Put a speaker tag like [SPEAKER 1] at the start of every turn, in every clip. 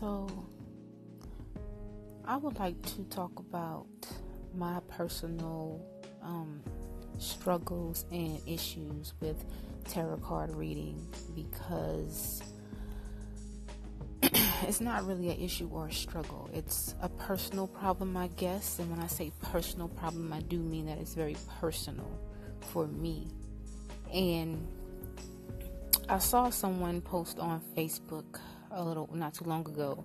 [SPEAKER 1] So, I would like to talk about my personal um, struggles and issues with tarot card reading because it's not really an issue or a struggle. It's a personal problem, I guess. And when I say personal problem, I do mean that it's very personal for me. And I saw someone post on Facebook a little not too long ago,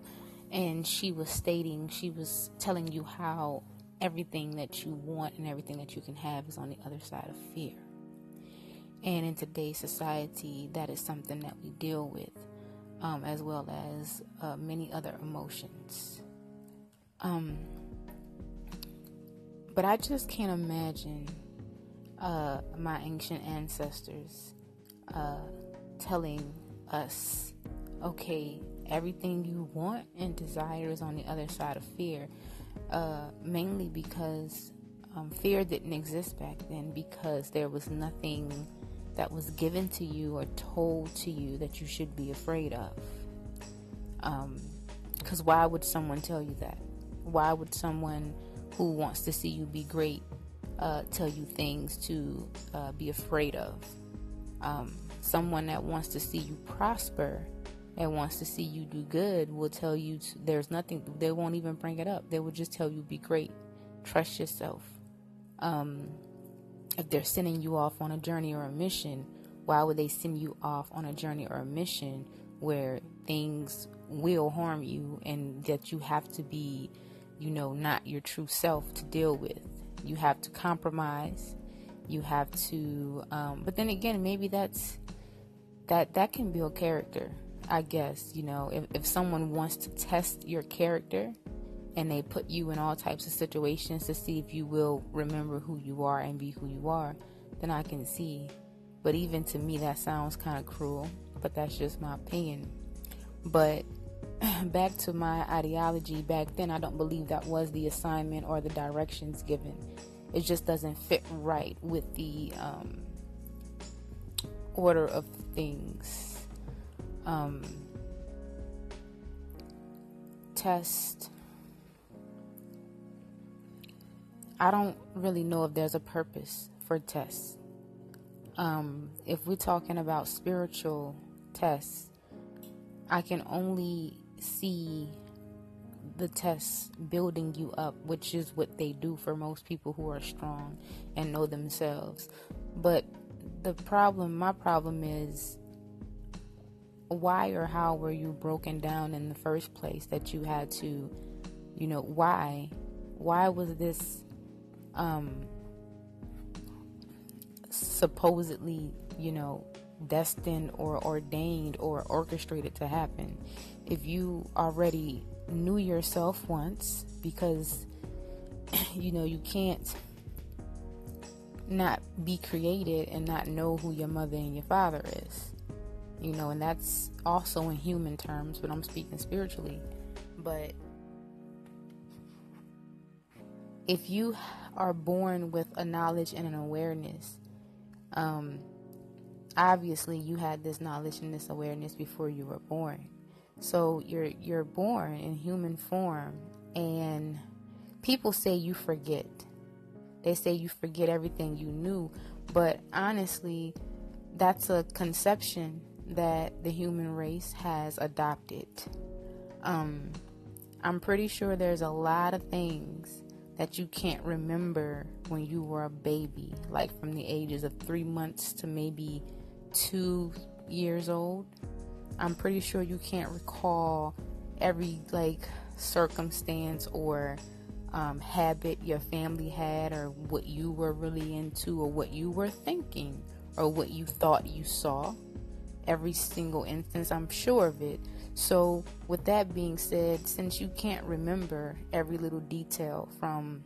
[SPEAKER 1] and she was stating, she was telling you how everything that you want and everything that you can have is on the other side of fear. And in today's society, that is something that we deal with um, as well as uh, many other emotions. Um, but I just can't imagine uh, my ancient ancestors uh, telling us, okay, everything you want and desire is on the other side of fear. Uh, mainly because um, fear didn't exist back then because there was nothing that was given to you or told to you that you should be afraid of. Because um, why would someone tell you that? Why would someone who wants to see you be great uh, tell you things to uh, be afraid of? Um, someone that wants to see you prosper and wants to see you do good will tell you to, there's nothing, they won't even bring it up. They will just tell you be great, trust yourself. Um, if they're sending you off on a journey or a mission, why would they send you off on a journey or a mission where things will harm you and that you have to be, you know, not your true self to deal with? You have to compromise. You have to, um, but then again, maybe that's that that can build character. I guess you know if if someone wants to test your character and they put you in all types of situations to see if you will remember who you are and be who you are, then I can see. But even to me, that sounds kind of cruel, but that's just my opinion. But back to my ideology, back then, I don't believe that was the assignment or the directions given. It just doesn't fit right with the um, order of things. Um, test I don't really know if there's a purpose for tests. Um, if we're talking about spiritual tests, I can only see the tests building you up, which is what they do for most people who are strong and know themselves. But the problem, my problem is why or how were you broken down in the first place that you had to, you know, why? Why was this um, supposedly, you know, destined or ordained or orchestrated to happen. If you already knew yourself once, because, you know, you can't not be created and not know who your mother and your father is. You know, and that's also in human terms, but I'm speaking spiritually. But if you are born with a knowledge and an awareness, um, obviously you had this knowledge and this awareness before you were born. So you're you're born in human form, and people say you forget. They say you forget everything you knew, but honestly, that's a conception that the human race has adopted. Um, I'm pretty sure there's a lot of things that you can't remember when you were a baby, like from the ages of three months to maybe two years old. I'm pretty sure you can't recall every like circumstance or um, habit your family had, or what you were really into, or what you were thinking, or what you thought you saw. Every single instance, I'm sure of it. So, with that being said, since you can't remember every little detail from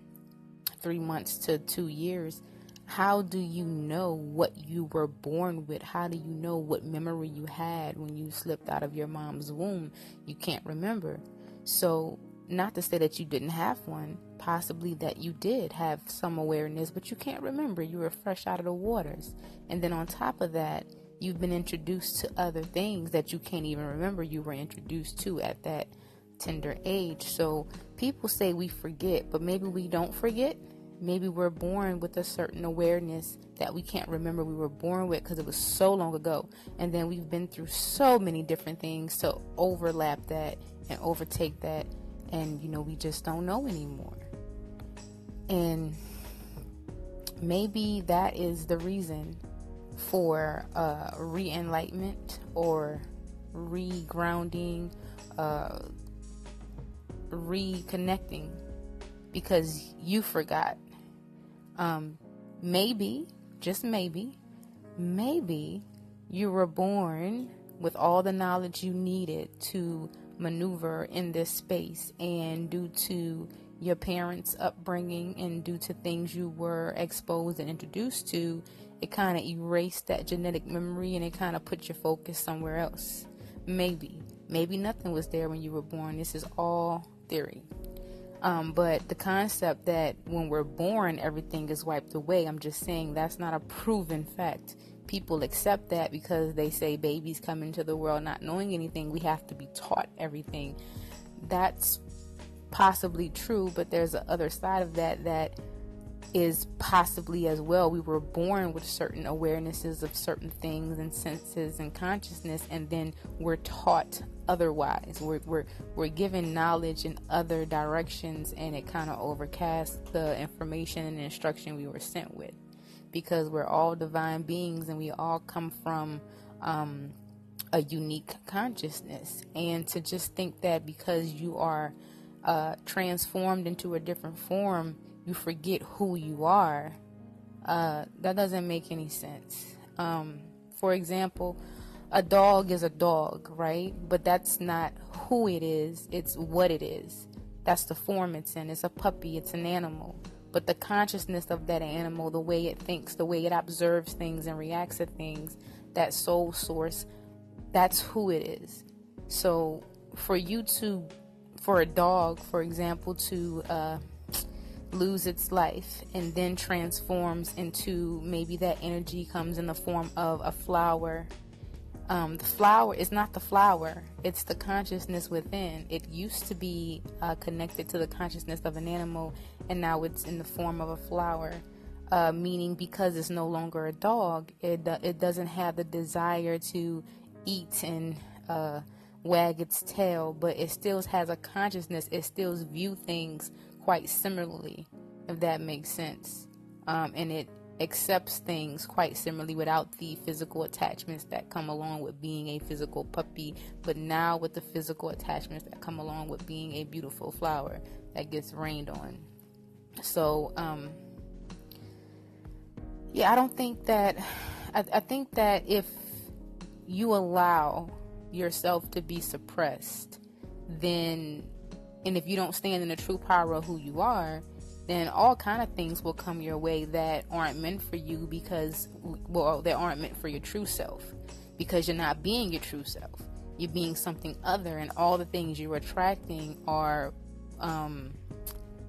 [SPEAKER 1] three months to two years, how do you know what you were born with? How do you know what memory you had when you slipped out of your mom's womb? You can't remember. So, not to say that you didn't have one, possibly that you did have some awareness, but you can't remember. You were fresh out of the waters. And then on top of that, you've been introduced to other things that you can't even remember you were introduced to at that tender age. So people say we forget, but maybe we don't forget. Maybe we're born with a certain awareness that we can't remember we were born with because it was so long ago. And then we've been through so many different things to overlap that and overtake that. And, you know, we just don't know anymore. And maybe that is the reason for uh, re enlightenment or re grounding, uh, reconnecting because you forgot. Um, maybe, just maybe, maybe you were born with all the knowledge you needed to maneuver in this space, and due to your parents' upbringing and due to things you were exposed and introduced to, it kind of erased that genetic memory and it kind of put your focus somewhere else. Maybe. Maybe nothing was there when you were born. This is all theory. Um, but the concept that when we're born, everything is wiped away, I'm just saying that's not a proven fact. People accept that because they say babies come into the world not knowing anything. We have to be taught everything. That's possibly true, but there's a other side of that that is possibly as well. We were born with certain awarenesses of certain things and senses and consciousness, and then we're taught otherwise. We're, we're, we're given knowledge in other directions, and it kind of overcasts the information and instruction we were sent with. Because we're all divine beings and we all come from um, a unique consciousness. And to just think that because you are uh, transformed into a different form, you forget who you are, uh, that doesn't make any sense. Um, for example, a dog is a dog, right? But that's not who it is, it's what it is. That's the form it's in. It's a puppy, it's an animal. But the consciousness of that animal, the way it thinks, the way it observes things and reacts to things, that soul source, that's who it is. So for you to, for a dog, for example, to uh, lose its life and then transforms into maybe that energy comes in the form of a flower. Um, the flower is not the flower, it's the consciousness within. It used to be uh, connected to the consciousness of an animal, and now it's in the form of a flower. Uh, meaning, because it's no longer a dog, it, uh, it doesn't have the desire to eat and uh, wag its tail, but it still has a consciousness. It still view things quite similarly, if that makes sense. Um, and it accepts things quite similarly without the physical attachments that come along with being a physical puppy, but now with the physical attachments that come along with being a beautiful flower that gets rained on. So, um, yeah, I don't think that, I, I think that if you allow yourself to be suppressed, then and if you don't stand in the true power of who you are, then all kind of things will come your way that aren't meant for you because well that aren't meant for your true self. Because you're not being your true self. You're being something other and all the things you're attracting are um,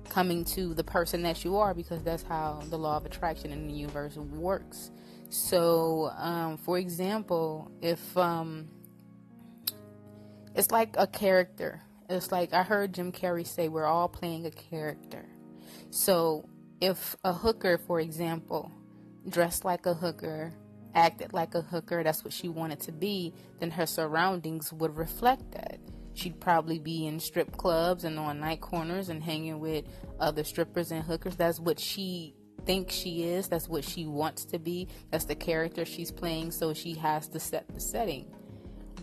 [SPEAKER 1] coming to the person that you are because that's how the law of attraction in the universe works. So um, for example if um, it's like a character it's like I heard Jim Carrey say we're all playing a character. So if a hooker, for example, dressed like a hooker, acted like a hooker, that's what she wanted to be, then her surroundings would reflect that. She'd probably be in strip clubs and on night corners and hanging with other strippers and hookers. That's what she thinks she is. That's what she wants to be. That's the character she's playing. So she has to set the setting.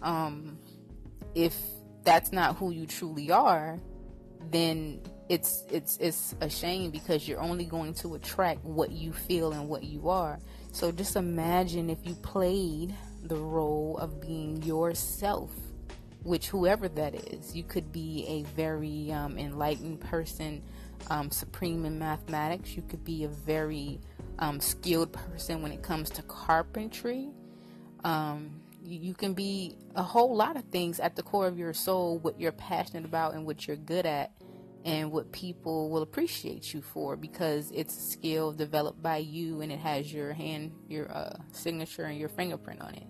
[SPEAKER 1] Um, if that's not who you truly are, then it's it's it's a shame because you're only going to attract what you feel and what you are. So just imagine if you played the role of being yourself, which whoever that is, you could be a very um, enlightened person, um, supreme in mathematics. You could be a very um, skilled person when it comes to carpentry. Um, you can be a whole lot of things at the core of your soul, what you're passionate about and what you're good at, and what people will appreciate you for because it's a skill developed by you and it has your hand, your uh, signature, and your fingerprint on it.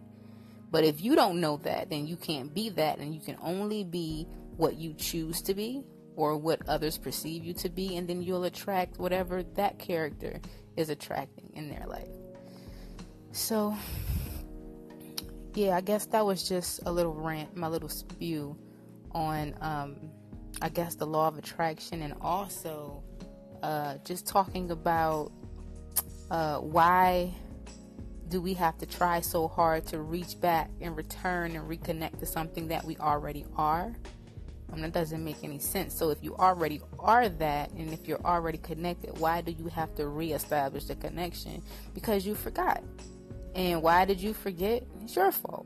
[SPEAKER 1] But if you don't know that, then you can't be that, and you can only be what you choose to be or what others perceive you to be, and then you'll attract whatever that character is attracting in their life. So, yeah, I guess that was just a little rant, my little spew on, um, I guess, the law of attraction, and also uh, just talking about uh, why do we have to try so hard to reach back and return and reconnect to something that we already are? Um, that doesn't make any sense. So if you already are that, and if you're already connected, why do you have to reestablish the connection? Because you forgot. And why did you forget? It's your fault.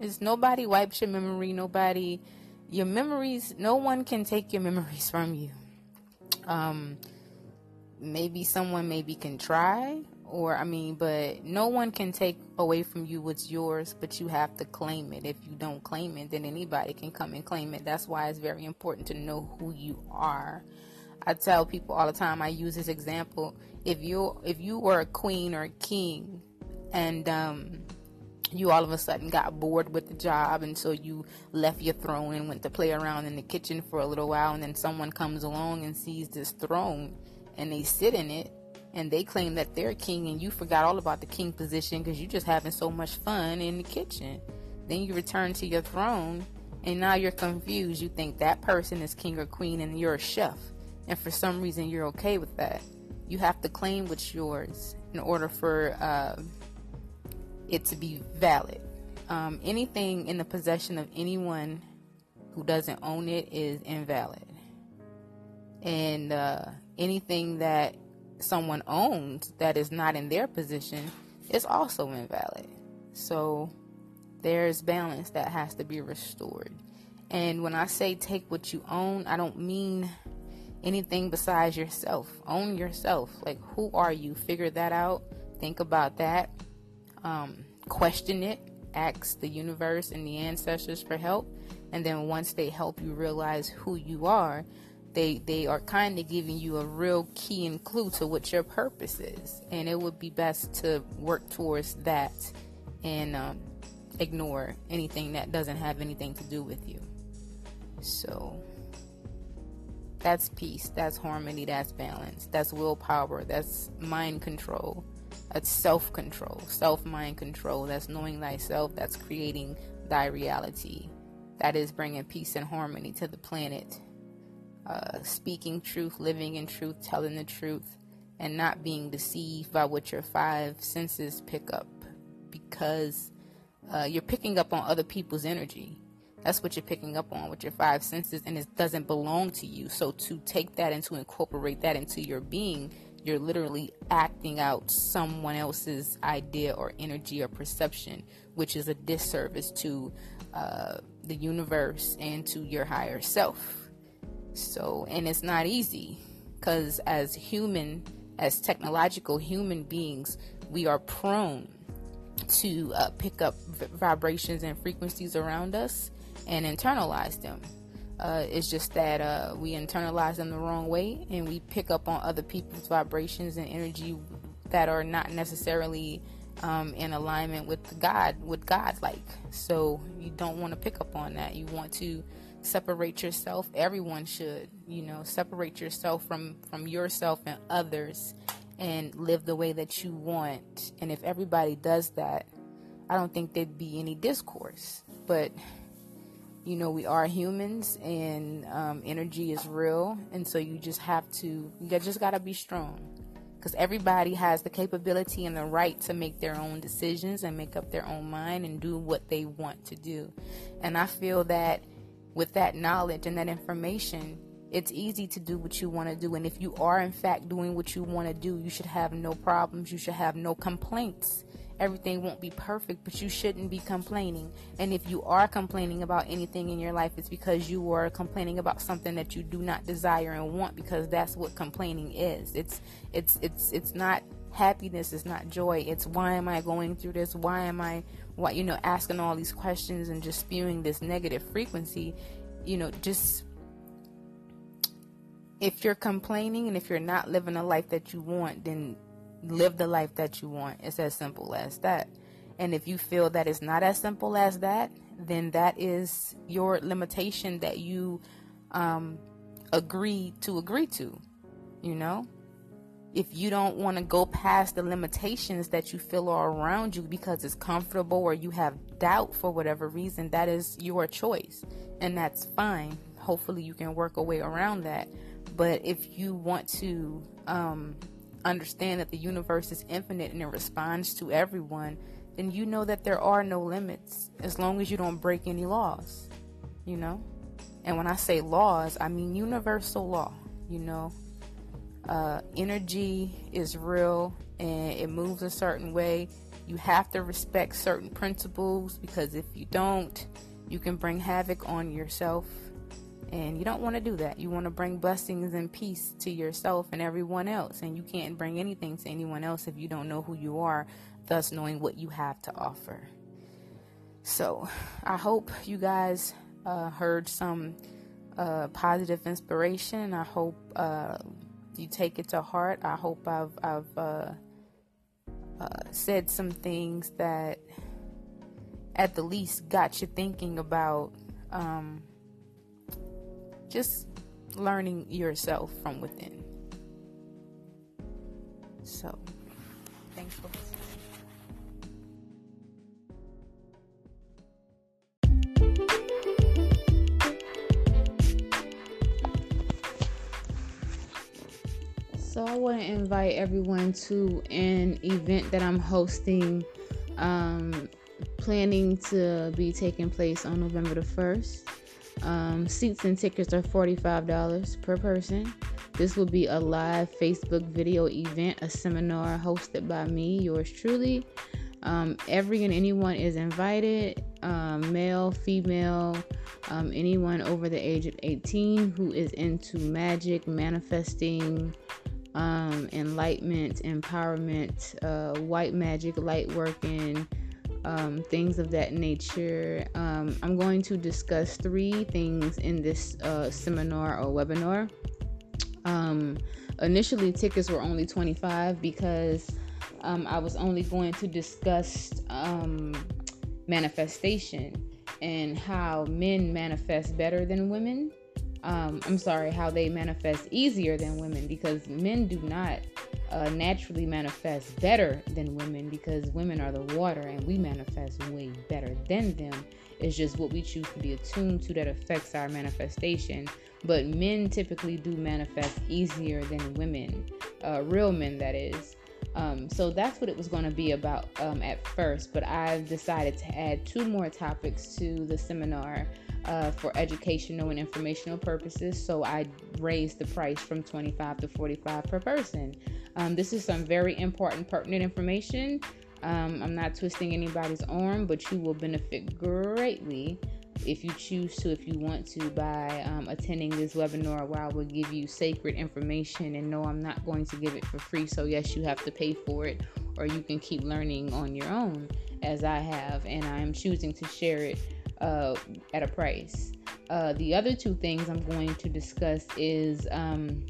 [SPEAKER 1] It's nobody wipes your memory. Nobody, your memories. No one can take your memories from you. Um, maybe someone maybe can try, or I mean, but no one can take away from you what's yours, but you have to claim it. If you don't claim it, then anybody can come and claim it. That's why it's very important to know who you are. I tell people all the time. I use this example. If you if you were a queen or a king, and um, you all of a sudden got bored with the job, and so you left your throne and went to play around in the kitchen for a little while, and then someone comes along and sees this throne, and they sit in it and they claim that they're king and you forgot all about the king position because you're just having so much fun in the kitchen. Then you return to your throne and now you're confused. You think that person is king or queen and you're a chef. And for some reason you're okay with that. You have to claim what's yours in order for uh, it to be valid. Um, anything in the possession of anyone who doesn't own it is invalid. And uh, anything that someone owns that is not in their position is also invalid. So there's balance that has to be restored. And when I say take what you own, I don't mean anything besides yourself. Own yourself. Like, who are you? Figure that out. Think about that. Um, question it. Ask the universe and the ancestors for help. And then once they help you realize who you are, they they are kind of giving you a real key and clue to what your purpose is and it would be best to work towards that and um, ignore anything that doesn't have anything to do with you so that's peace that's harmony that's balance that's willpower that's mind control that's self-control self-mind control that's knowing thyself that's creating thy reality that is bringing peace and harmony to the planet uh, speaking truth, living in truth, telling the truth, and not being deceived by what your five senses pick up because uh, you're picking up on other people's energy. That's what you're picking up on with your five senses, and it doesn't belong to you. So, to take that and to incorporate that into your being, you're literally acting out someone else's idea or energy or perception, which is a disservice to uh, the universe and to your higher self. So, and it's not easy because as human, as technological human beings, we are prone to uh, pick up v- vibrations and frequencies around us and internalize them. Uh, it's just that uh, we internalize them the wrong way and we pick up on other people's vibrations and energy that are not necessarily um, in alignment with God, with God like. So you don't want to pick up on that. You want to separate yourself everyone should you know separate yourself from from yourself and others and live the way that you want and if everybody does that i don't think there'd be any discourse but you know we are humans and um, energy is real and so you just have to you just got to be strong because everybody has the capability and the right to make their own decisions and make up their own mind and do what they want to do and i feel that with that knowledge and that information, it's easy to do what you want to do. And if you are, in fact, doing what you want to do, you should have no problems. You should have no complaints. Everything won't be perfect, but you shouldn't be complaining. And if you are complaining about anything in your life, it's because you are complaining about something that you do not desire and want because that's what complaining is. It's it's it's it's not happiness, it's not joy. It's why am I going through this? Why am I what you know asking all these questions and just spewing this negative frequency you know just if you're complaining and if you're not living a life that you want then live the life that you want it's as simple as that and if you feel that it's not as simple as that then that is your limitation that you um, agree to agree to. You know, if you don't want to go past the limitations that you feel are around you because it's comfortable or you have doubt for whatever reason, that is your choice, and that's fine. Hopefully, you can work a way around that. But if you want to um, understand that the universe is infinite and it responds to everyone, then you know that there are no limits as long as you don't break any laws, you know? And when I say laws, I mean universal law, you know? Uh, energy is real and it moves a certain way. You have to respect certain principles because if you don't, you can bring havoc on yourself. And you don't want to do that. You want to bring blessings and peace to yourself and everyone else. And you can't bring anything to anyone else if you don't know who you are thus knowing what you have to offer. So, I hope you guys uh, heard some uh, positive inspiration. I hope uh, you take it to heart. I hope I've, I've uh, uh, said some things that, at the least, got you thinking about um, just learning yourself from within. So, thanks for listening. So I want to invite everyone to an event that I'm hosting, um, planning to be taking place on November the 1st. Um, seats and tickets are $45 per person. This will be a live Facebook video event, a seminar hosted by me, yours truly. Um, every and anyone is invited um, male, female, um, anyone over the age of 18 who is into magic, manifesting, um, enlightenment, empowerment, uh, white magic, light working, um, things of that nature. Um, I'm going to discuss three things in this uh, seminar or webinar. Um, initially, tickets were only 25 because um, I was only going to discuss um, manifestation and how men manifest better than women um, I'm sorry, how they manifest easier than women because men do not uh, naturally manifest better than women because women are the water and we manifest way better than them. It's just what we choose to be attuned to that affects our manifestation. But men typically do manifest easier than women, uh, real men, that is. Um, so that's what it was going to be about um, at first, but I've decided to add two more topics to the seminar uh, for educational and informational purposes. So I raised the price from 25 to 45 per person. Um, this is some very important, pertinent information. Um, I'm not twisting anybody's arm, but you will benefit greatly if you choose to, if you want to, by um, attending this webinar where I will give you sacred information. And no, I'm not going to give it for free. So, yes, you have to pay for it, or you can keep learning on your own, as I have. And I am choosing to share it uh, at a price. Uh, the other two things I'm going to discuss is um,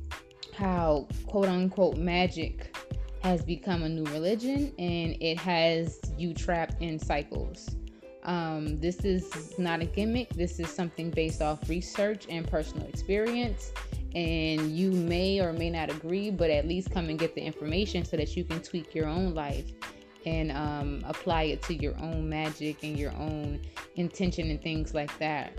[SPEAKER 1] how quote unquote magic has become a new religion and it has you trapped in cycles. Um, this is not a gimmick, this is something based off research and personal experience. And you may or may not agree, but at least come and get the information so that you can tweak your own life and um, apply it to your own magic and your own intention and things like that.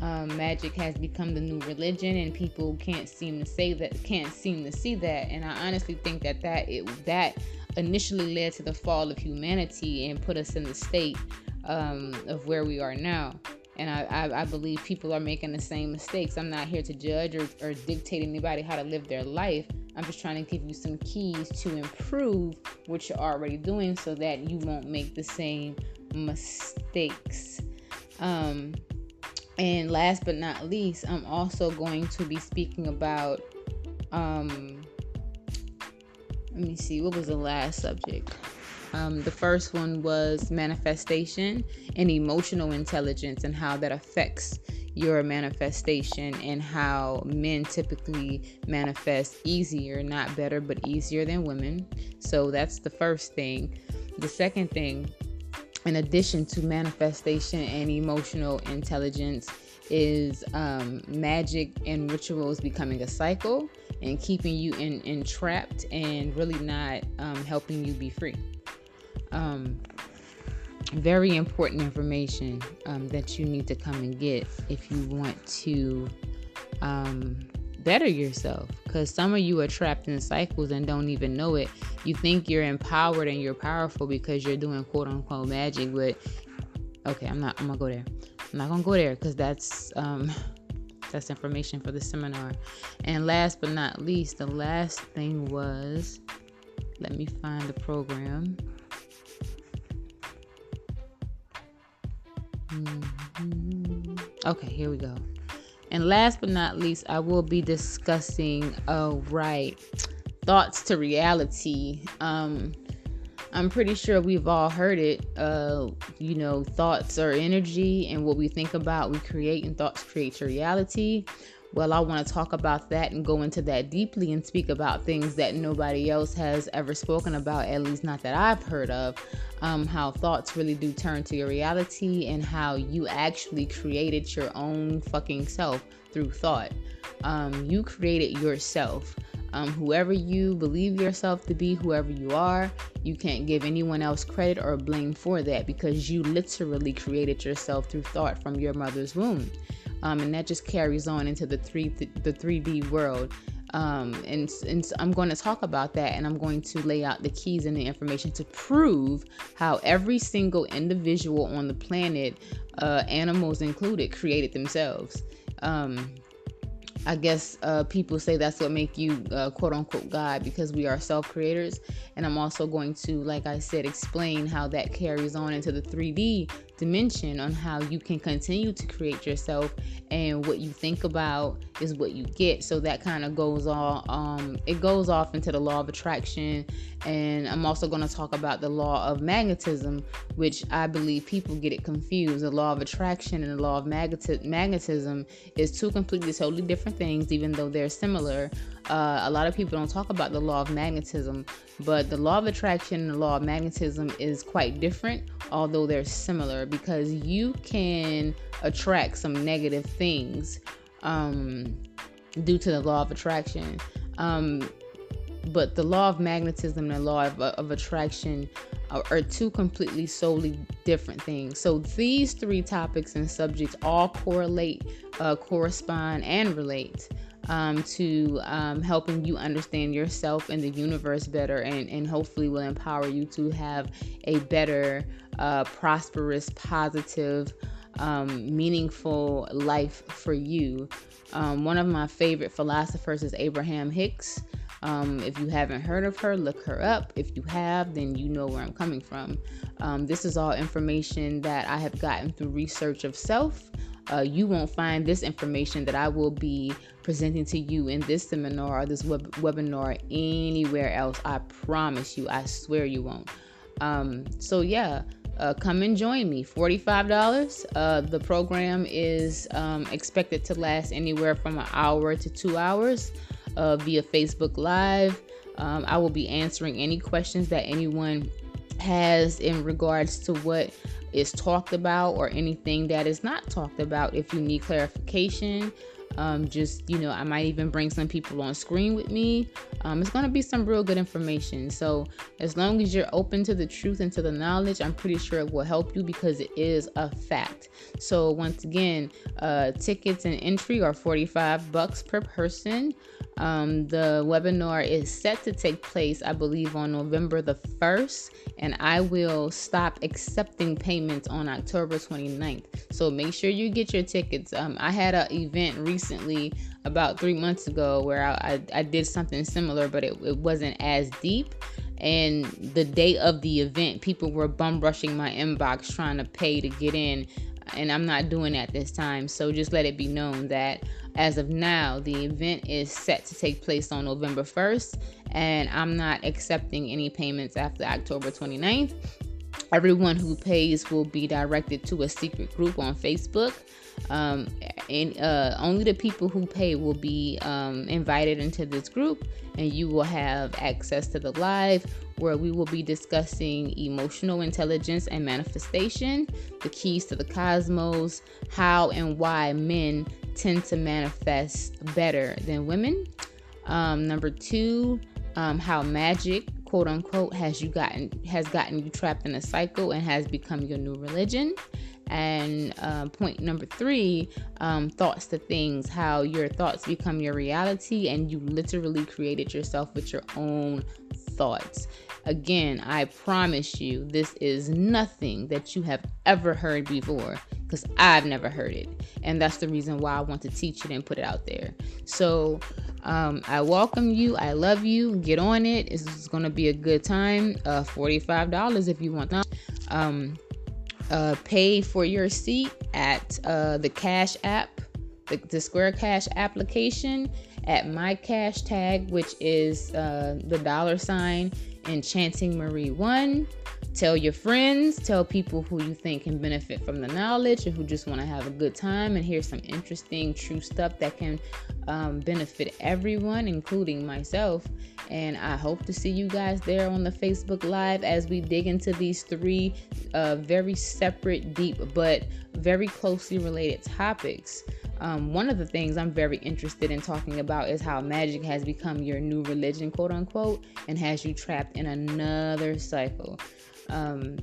[SPEAKER 1] Um, magic has become the new religion, and people can't seem to say that, can't seem to see that. And I honestly think that that it that initially led to the fall of humanity and put us in the state um, of where we are now. And I, I, I, believe people are making the same mistakes. I'm not here to judge or, or dictate anybody how to live their life. I'm just trying to give you some keys to improve what you're already doing so that you won't make the same mistakes. Um, and last but not least, I'm also going to be speaking about. Um, let me see, what was the last subject? Um, the first one was manifestation and emotional intelligence and how that affects your manifestation and how men typically manifest easier, not better, but easier than women. So that's the first thing. The second thing in addition to manifestation and emotional intelligence, is um, magic and rituals becoming a cycle and keeping you in, entrapped and really not um, helping you be free. Um, very important information um, that you need to come and get if you want to um, better yourself. Because some of you are trapped in cycles and don't even know it. You think you're empowered and you're powerful because you're doing quote unquote magic but okay i'm not i'm gonna go there. I'm not gonna go there because that's um that's information for the seminar. And last but not least the last thing was let me find the program mm-hmm. okay here we go and last but not least, I will be discussing, oh, right, thoughts to reality. Um, I'm pretty sure we've all heard it. Uh, you know, thoughts are energy, and what we think about, we create, and thoughts create your reality. Well, I want to talk about that and go into that deeply and speak about things that nobody else has ever spoken about, at least not that I've heard of um, how thoughts really do turn to your reality and how you actually created your own fucking self through thought. Um, you created yourself. Um, whoever you believe yourself to be, whoever you are, you can't give anyone else credit or blame for that because you literally created yourself through thought from your mother's womb. Um, and that just carries on into the three the 3D world. Um, and, and so I'm going to talk about that and I'm going to lay out the keys and the information to prove how every single individual on the planet, uh, animals included, created themselves. Um, I guess uh, people say that's what make you uh, quote unquote God because we are self creators. And I'm also going to, like I said, explain how that carries on into the 3D dimension on how you can continue to create yourself and what you think about is what you get. So that kind of goes all um, it goes off into the law of attraction. And i'm also going to talk about the law of magnetism which i believe people get it confused. The law of attraction and the law of magneti- magnetism is two completely totally different things even though they're similar uh, a lot of people don't talk about the law of magnetism, but the law of attraction and the law of magnetism is quite different, although they're similar because you can attract some negative things um, due to the law of attraction. Um, but the law of magnetism and the law of, of attraction are, are, two completely solely different things. So these three topics and subjects all correlate, uh, correspond, and relate um, to um, helping you understand yourself and the universe better, and, and hopefully will empower you to have a better, uh, prosperous, positive, um, meaningful life for you. Um, one of my favorite philosophers is Abraham Hicks. Um, if you haven't heard of her, look her up. If you have, then you know where I'm coming from. Um, this is all information that I have gotten through research of self. Uh, you won't find this information that I will be presenting to you in this seminar or this web- webinar anywhere else. I promise you, I swear you won't. Um, so, yeah. Uh, come and join me. $45. Uh, the program is um, expected to last anywhere from an hour to two hours uh, via Facebook Live. Um, I will be answering any questions that anyone has in regards to what is talked about or anything that is not talked about if you need clarification um, just, you know, I might even bring some people on screen with me. Um, it's to be some real good information. So, as long as you're open to the truth and to the knowledge, I'm pretty sure it will help you because it is a fact. So, once again, uh, tickets and entry are 45 bucks per person. Um, the webinar is set to take place, I believe, on November the 1st, and I will stop accepting payments on October 29th. So make sure you get your tickets. Um, I had an event recently, about three months ago, where I, I, I did something similar, but it, it wasn't as deep. And the day of the event, people were bum rushing my inbox trying to pay to get in and I'm not doing that this time. So just let it be known that as of now, the event is set to take place on November 1st, and I'm not accepting any payments after October 29th. Everyone who pays will be directed to a secret group on Facebook. Um, and uh, only the people who pay will be um, invited into this group and you will have access to the live where we will be discussing emotional intelligence and manifestation the keys to the cosmos how and why men tend to manifest better than women um, number two um, how magic quote unquote has you gotten has gotten you trapped in a cycle and has become your new religion and uh, point number three, um, thoughts to things, how your thoughts become your reality and you literally created yourself with your own thoughts. Again, I promise you, this is nothing that you have ever heard before because I've never heard it. And that's the reason why I want to teach it and put it out there. So, um, I welcome you. I love you. Get on it. It's going to be a good time. Uh, $45 if you want that. Um, uh, pay for your seat at uh, the Cash App, the, the, Square Cash application at my cash tag, which is uh, the dollar sign Enchanting Marie One. Tell your friends, tell people who you think can benefit from the knowledge and who just want to have a good time and hear some interesting, true stuff that can um, benefit everyone, including myself. And I hope to see you guys there on the Facebook Live as we dig into these three uh, very separate, deep, but very closely related topics. Um, one of the things I'm very interested in talking about is how magic has become your new religion, quote unquote, and has you trapped in another cycle. Um,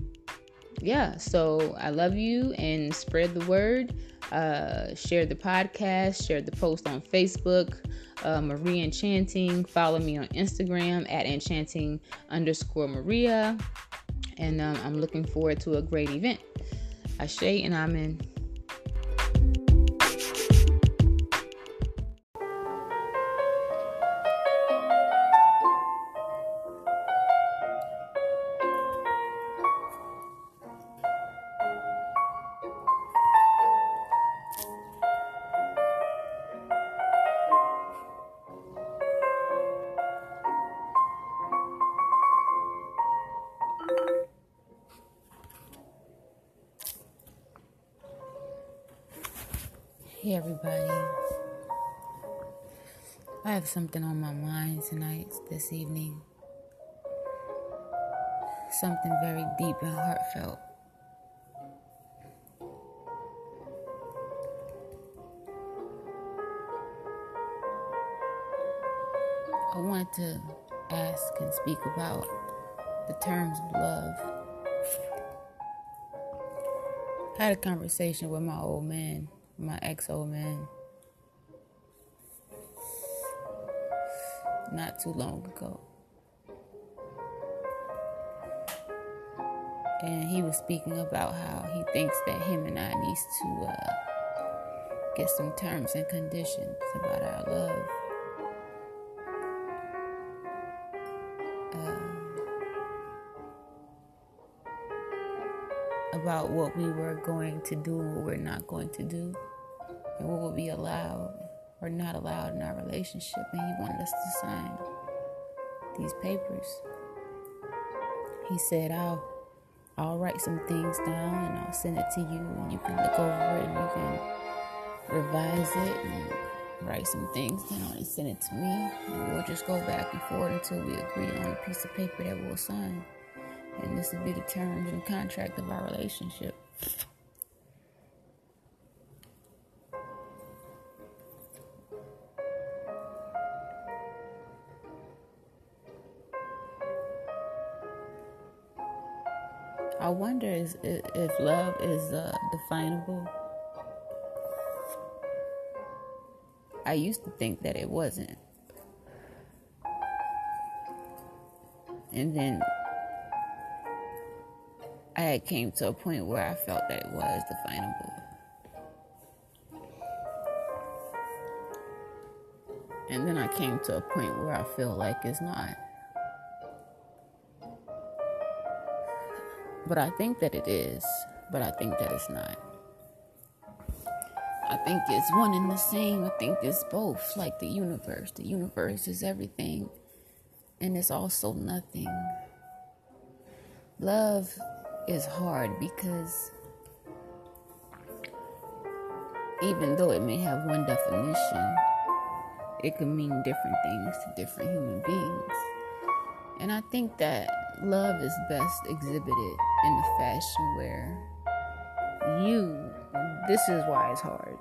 [SPEAKER 1] yeah, so I love you and spread the word. Uh, share the podcast, share the post on Facebook, uh, Maria Enchanting. Follow me on Instagram at enchanting underscore Maria. And um, I'm looking forward to a great event. Ashe and I'm Hey, I have something on my mind tonight, this evening. Something very deep and heartfelt. I wanted to ask and speak about the terms of love. I had a conversation with my old man my ex old man not too long ago. And he was speaking about how he thinks that him and I needs to uh, get some terms and conditions about our love. about what we were going to do and what we're not going to do, and what will be allowed or not allowed in our relationship. And he wanted us to sign these papers. He said, I'll I'll write some things down and I'll send it to you and you can look over it and you can revise it and write some things down and send it to me and we'll just go back and forth until we agree on a piece of paper that we'll sign and this would be the terms and contract of our relationship. I wonder is if love is uh, definable. I used to think that it wasn't. And then I came to a point where I felt that it was definable. And then I came to a point where I feel like it's not. But I think that it is, but I think that it's not. I think it's one and the same. I think it's both, like the universe. The universe is everything, and it's also nothing. Love is hard because even though it may have one definition, it can mean different things to different human beings. And I think that love is best exhibited in the fashion where you, this is why it's hard.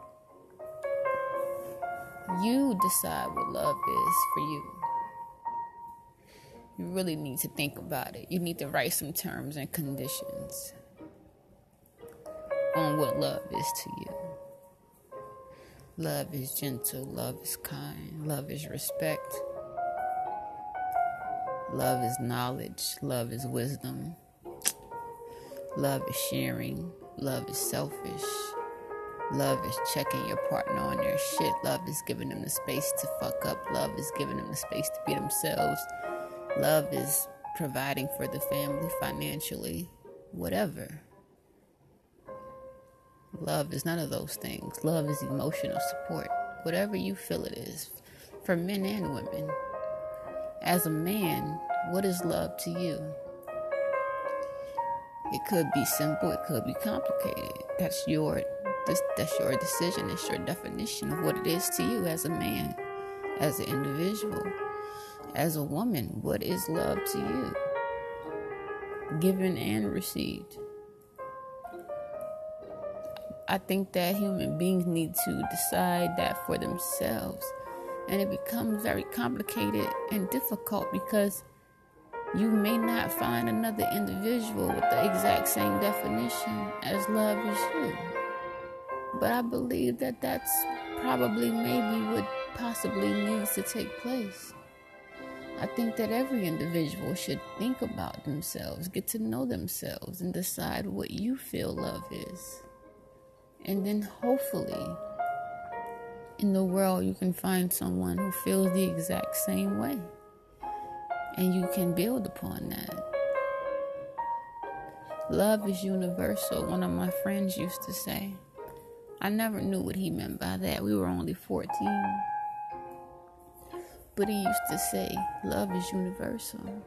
[SPEAKER 1] You decide what love is for you. You really need to think about it. You need to write some terms and conditions on what love is to you. Love is gentle, love is kind, love is respect, love is knowledge, love is wisdom, love is sharing, love is selfish. Love is checking your partner on their shit. Love is giving them the space to fuck up. Love is giving them the space to be themselves. Love is providing for the family financially. Whatever. Love is none of those things. Love is emotional support. Whatever you feel it is, for men and women. As a man, what is love to you? It could be simple, it could be complicated. That's your that's your decision, it's your definition of what it is to you as a man, as an individual, as a woman. What is love to you? Given and received. I think that human beings need to decide that for themselves. And it becomes very complicated and difficult because you may not find another individual with the exact same definition as love is you. But I believe that that's probably maybe what possibly needs to take place. I think that every individual should think about themselves, get to know themselves, and decide what you feel love is. And then hopefully, in the world, you can find someone who feels the exact same way. And you can build upon that. Love is universal, one of my friends used to say. I never knew what he meant by that. We were only 14. But he used to say, Love is universal.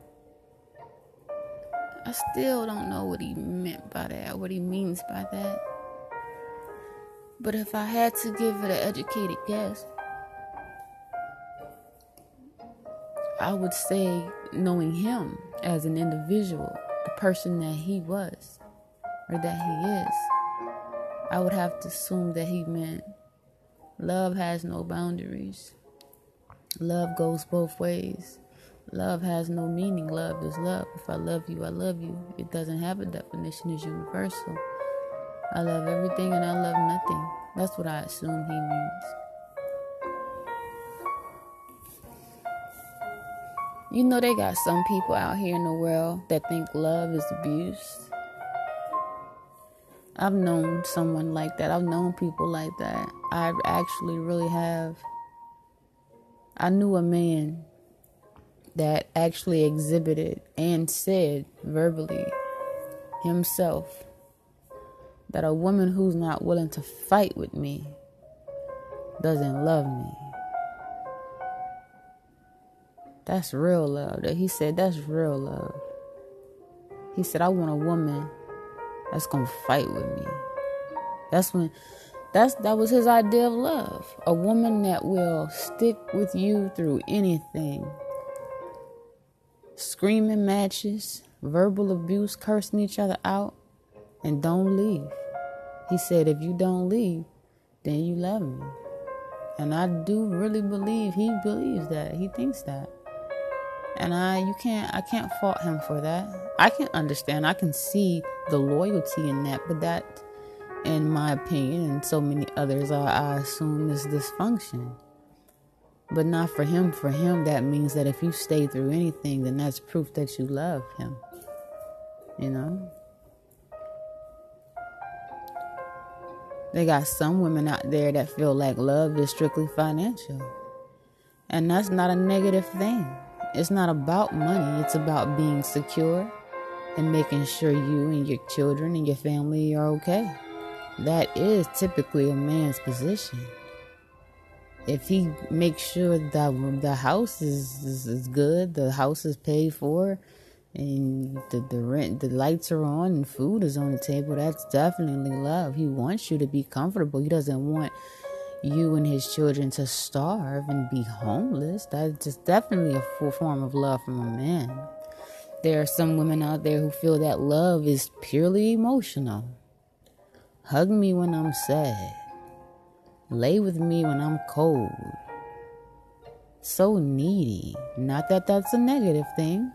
[SPEAKER 1] I still don't know what he meant by that, what he means by that. But if I had to give it an educated guess, I would say knowing him as an individual, the person that he was or that he is, I would have to assume that he meant love has no boundaries. Love goes both ways. Love has no meaning. Love is love. If I love you, I love you. It doesn't have a definition, it's universal. I love everything and I love nothing. That's what I assume he means. You know, they got some people out here in the world that think love is abuse. I've known someone like that. I've known people like that. I actually really have. I knew a man that actually exhibited and said verbally himself that a woman who's not willing to fight with me doesn't love me. That's real love. He said that's real love. He said I want a woman that's gonna fight with me. That's when that's that was his idea of love. A woman that will stick with you through anything. Screaming matches, verbal abuse, cursing each other out, and don't leave. He said, if you don't leave, then you love me. And I do really believe he believes that. He thinks that. And I you can't I can't fault him for that. I can understand. I can see the loyalty in that, but that in my opinion and so many others I, I assume is dysfunction. But not for him. For him that means that if you stay through anything, then that's proof that you love him. You know? They got some women out there that feel like love is strictly financial. And that's not a negative thing. It's not about money, it's about being secure and making sure you and your children and your family are okay. That is typically a man's position. If he makes sure that the house is, is, is good, the house is paid for, and the the rent the lights are on and food is on the table that's definitely love he wants you to be comfortable he doesn't want you and his children to starve and be homeless. That's just definitely a full form of love from a man. There are some women out there who feel that love is purely emotional. Hug me when i'm sad. Lay with me when i'm cold. So needy. Not that that's a negative thing.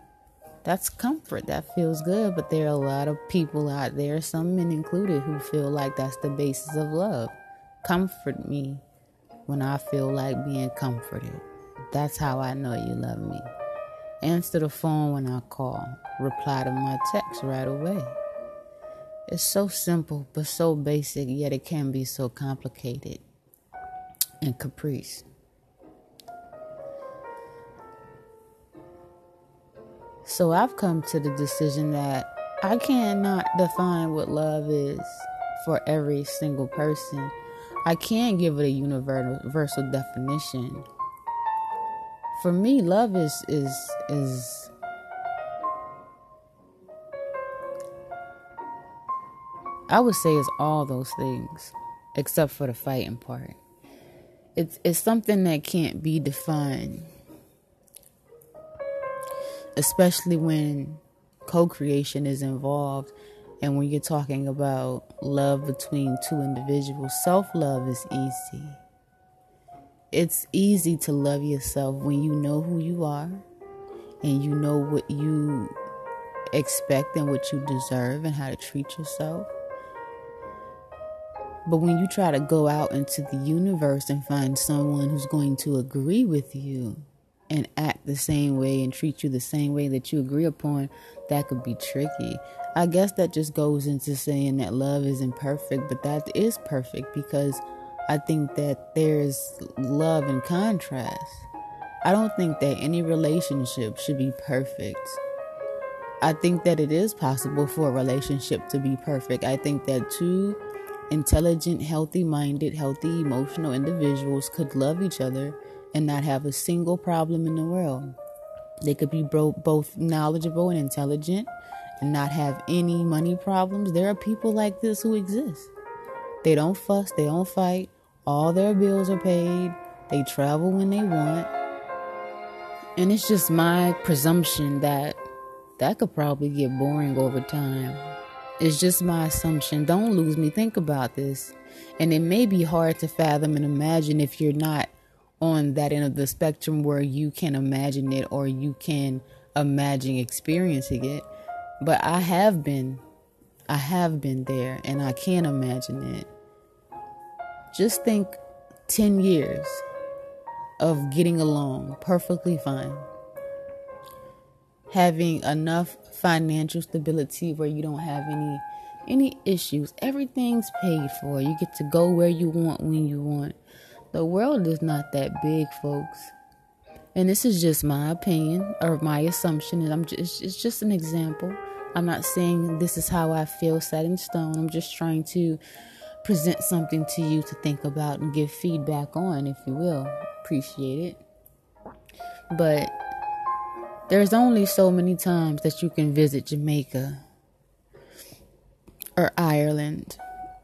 [SPEAKER 1] That's comfort. That feels good. But there are a lot of people out there, some men included, who feel like that's the basis of love. Comfort me when I feel like being comforted. That's how I know you love me. Answer the phone when I call. Reply to my text right away. It's so simple, but so basic, yet it can be so complicated and caprice. So I've come to the decision that I cannot define what love is for every single person. I can't give it a universal definition. For me, love is is is I would say is all those things except for the fighting part. It's it's something that can't be defined especially when co creation is involved and when you're talking about love between two individuals. Self love is easy. It's easy to love yourself when you know who you are and you know what you expect and what you deserve and how to treat yourself. But when you try to go out into the universe and find someone who's going to agree with you, and act the same way and treat you the same way that you agree upon, that could be tricky. I guess that just goes into saying that love isn't perfect, but that is perfect because I think that there's love in contrast. I don't think that any relationship should be perfect. I think that it is possible for a relationship to be perfect. I think that two intelligent, healthy minded, healthy emotional individuals could love each other and not have a single problem in the world. They could be bro- both knowledgeable and intelligent and not have any money problems. There are people like this who exist. They don't fuss, they don't fight, all their bills are paid, they travel when they want. And it's just my presumption that that could probably get boring over time. It's just my assumption. Don't lose me. Think about this. And it may be hard to fathom and imagine if you're not on that end of the spectrum where you can imagine it or you can imagine experiencing it. But I have been, I have been there and I can imagine it. Just think 10 years of getting along perfectly fine. Having enough financial stability where you don't have any any issues. Everything's paid for. You get to go where you want when you want. The world is not that big, folks. And this is just my opinion or my assumption, and I'm just, it's just an example. I'm not saying this is how I feel set in stone. I'm just trying to present something to you to think about and give feedback on, if you will. Appreciate it. But there's only so many times that you can visit Jamaica or Ireland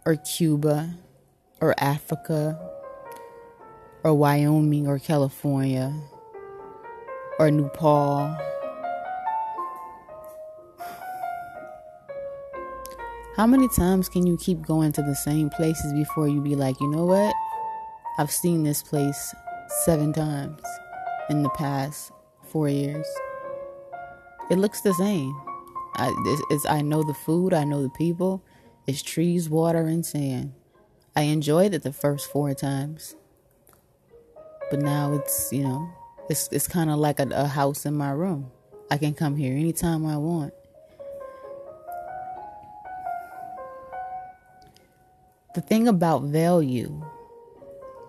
[SPEAKER 1] or Cuba or Africa or Wyoming or California or Nepal. How many times can you keep going to the same places before you be like, you know what? I've seen this place seven times in the past four years. It looks the same. I, it's, it's, I know the food, I know the people. It's trees, water, and sand. I enjoyed it the first four times but now it's you know it's it's kind of like a, a house in my room. I can come here anytime I want. The thing about value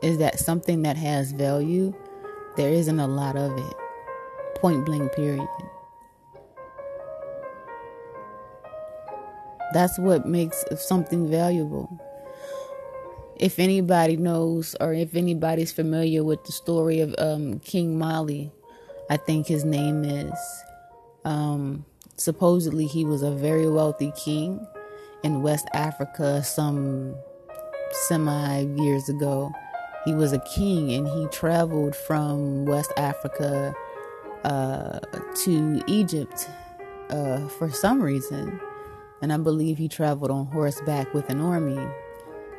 [SPEAKER 1] is that something that has value, there isn't a lot of it. Point blank, period. That's what makes something valuable if anybody knows or if anybody's familiar with the story of um, King Mali, I think his name is. Um, supposedly he was a very wealthy king in West Africa some semi years ago. He was a king and he traveled from West Africa uh, to Egypt uh, for some reason. And I believe he traveled on horseback with an army.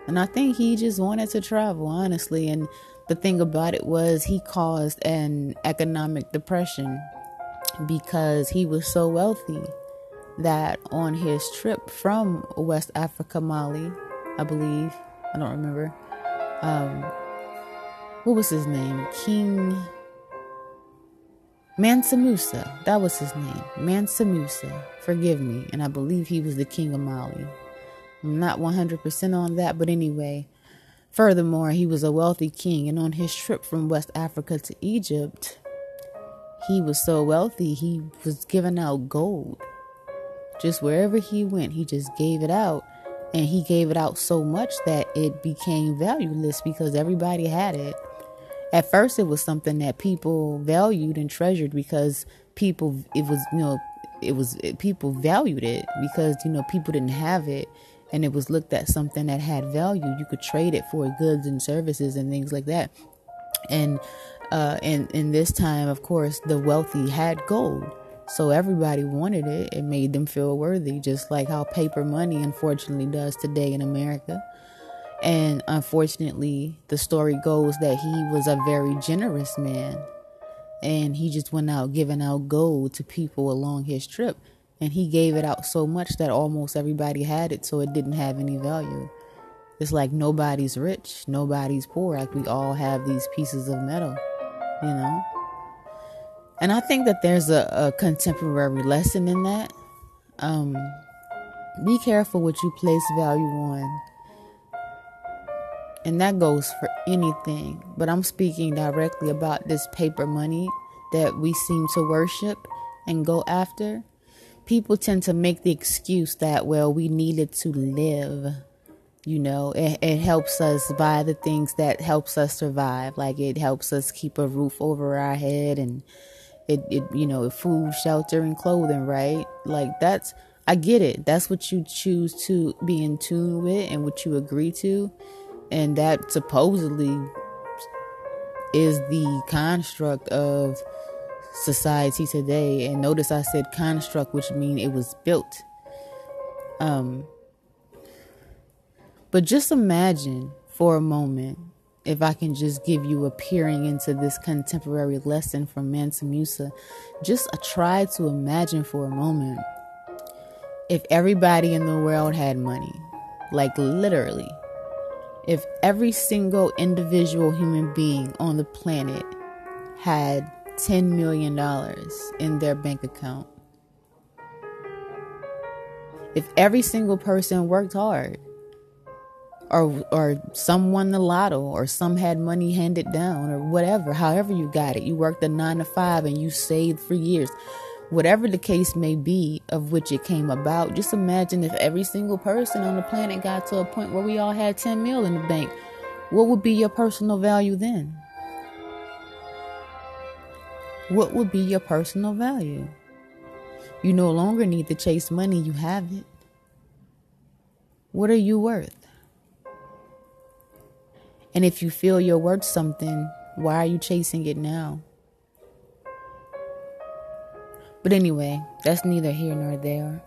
[SPEAKER 1] And I think he just wanted to travel, honestly. And the thing about it was, he caused an economic depression because he was so wealthy that on his trip from West Africa, Mali, I believe, I don't remember, um, what was his name? King Mansa Musa. That was his name. Mansa Musa. Forgive me. And I believe he was the king of Mali. I'm not 100% on that, but anyway. Furthermore, he was a wealthy king, and on his trip from West Africa to Egypt, he was so wealthy he was giving out gold. Just wherever he went, he just gave it out. And he gave it out so much that it became valueless because everybody had it at first it was something that people valued and treasured because people it was you know it was people valued it because you know people didn't have it and it was looked at something that had value you could trade it for goods and services and things like that and uh and in this time of course the wealthy had gold so everybody wanted it it made them feel worthy just like how paper money unfortunately does today in america and unfortunately, the story goes that he was a very generous man. And he just went out giving out gold to people along his trip. And he gave it out so much that almost everybody had it, so it didn't have any value. It's like nobody's rich, nobody's poor. Like we all have these pieces of metal, you know? And I think that there's a, a contemporary lesson in that. Um, be careful what you place value on and that goes for anything. But I'm speaking directly about this paper money that we seem to worship and go after. People tend to make the excuse that, well, we needed to live. You know, it, it helps us buy the things that helps us survive. Like it helps us keep a roof over our head and it, it you know, food, shelter, and clothing, right? Like that's, I get it. That's what you choose to be in tune with and what you agree to and that supposedly is the construct of society today and notice i said construct which means it was built. Um but just imagine for a moment if i can just give you a peering into this contemporary lesson from mansa musa. Just try to imagine for a moment if everybody in the world had money. Like literally. If every single individual human being on the planet had $10 million in their bank account, if every single person worked hard, or or some won the lotto, or some had money handed down, or whatever, however you got it, you worked a nine to five and you saved for years whatever the case may be of which it came about, just imagine if every single person on the planet got to a point where we all had 10 mil in the bank. What would be your personal value then? What would be your personal value? You no longer need to chase money, you have it. What are you worth? And if you feel you're worth something, why are you chasing it now? But anyway, that's neither here nor there.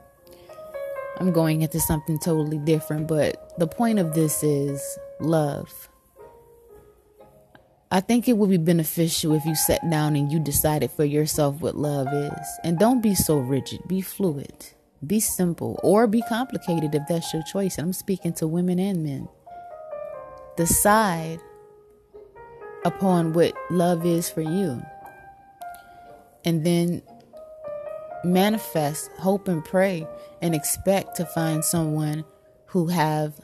[SPEAKER 1] I'm going into something totally different, but the point of this is love. I think it would be beneficial if you sat down and you decided for yourself what love is. And don't be so rigid, be fluid, be simple, or be complicated if that's your choice. And I'm speaking to women and men. Decide upon what love is for you. And then manifest, hope and pray and expect to find someone who have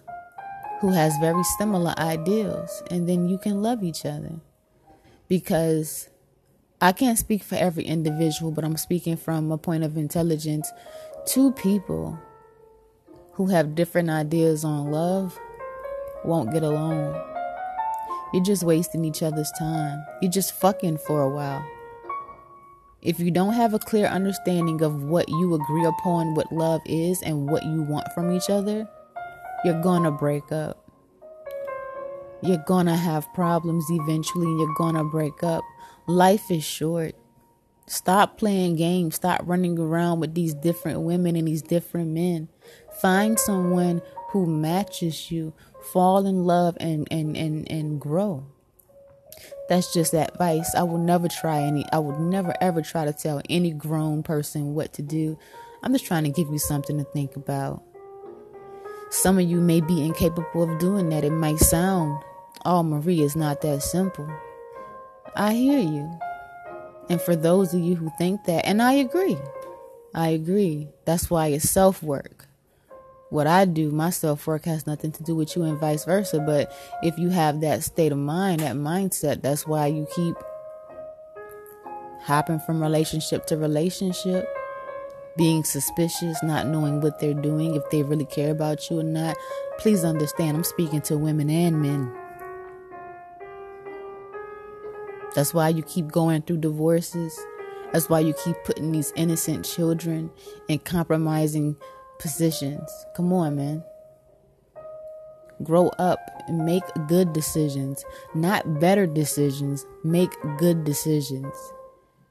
[SPEAKER 1] who has very similar ideals and then you can love each other. Because I can't speak for every individual, but I'm speaking from a point of intelligence. Two people who have different ideas on love won't get along. You're just wasting each other's time. You're just fucking for a while. If you don't have a clear understanding of what you agree upon what love is and what you want from each other, you're gonna break up. You're gonna have problems eventually, you're gonna break up. Life is short. Stop playing games. Stop running around with these different women and these different men. Find someone who matches you. Fall in love and, and, and, and grow. That's just advice. I will never try any, I would never ever try to tell any grown person what to do. I'm just trying to give you something to think about. Some of you may be incapable of doing that. It might sound, oh, Marie is not that simple. I hear you. And for those of you who think that, and I agree, I agree. That's why it's self work. What I do, my self work has nothing to do with you and vice versa. But if you have that state of mind, that mindset, that's why you keep hopping from relationship to relationship, being suspicious, not knowing what they're doing, if they really care about you or not. Please understand, I'm speaking to women and men. That's why you keep going through divorces. That's why you keep putting these innocent children in compromising positions. Come on, man. Grow up and make good decisions, not better decisions. Make good decisions.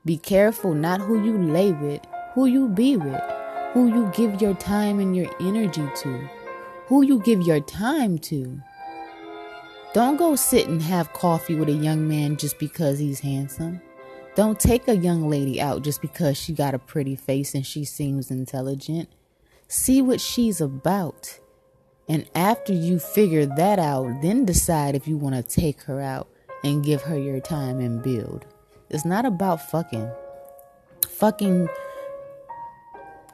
[SPEAKER 1] Be careful not who you lay with, who you be with, who you give your time and your energy to, who you give your time to. Don't go sit and have coffee with a young man just because he's handsome. Don't take a young lady out just because she got a pretty face and she seems intelligent. See what she's about. And after you figure that out, then decide if you want to take her out and give her your time and build. It's not about fucking. Fucking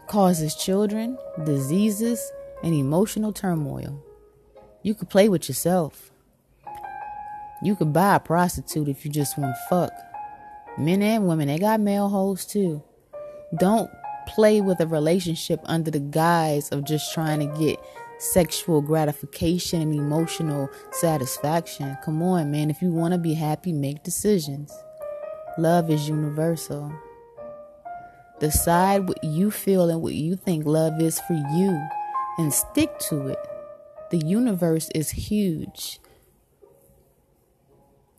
[SPEAKER 1] causes children, diseases, and emotional turmoil. You could play with yourself. You could buy a prostitute if you just want to fuck. Men and women, they got male hoes too. Don't play with a relationship under the guise of just trying to get sexual gratification and emotional satisfaction. Come on, man. If you want to be happy, make decisions. Love is universal. Decide what you feel and what you think love is for you and stick to it. The universe is huge.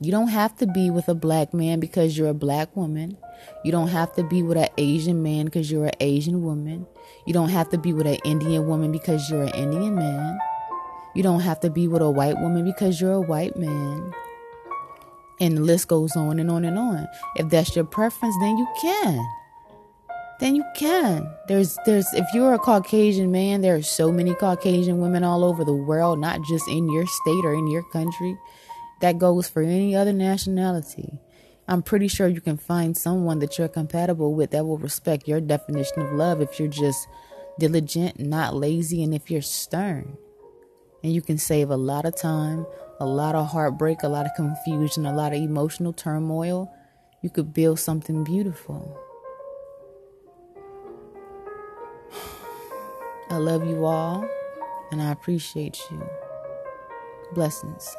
[SPEAKER 1] You don't have to be with a black man because you're a black woman. You don't have to be with an Asian man because you're an Asian woman. You don't have to be with an Indian woman because you're an Indian man. You don't have to be with a white woman because you're a white man. And the list goes on and on and on. If that's your preference, then you can. Then you can. There's there's if you're a Caucasian man, there are so many Caucasian women all over the world, not just in your state or in your country. That goes for any other nationality. I'm pretty sure you can find someone that you're compatible with that will respect your definition of love if you're just diligent, not lazy, and if you're stern. And you can save a lot of time, a lot of heartbreak, a lot of confusion, a lot of emotional turmoil. You could build something beautiful. I love you all, and I appreciate you. Blessings.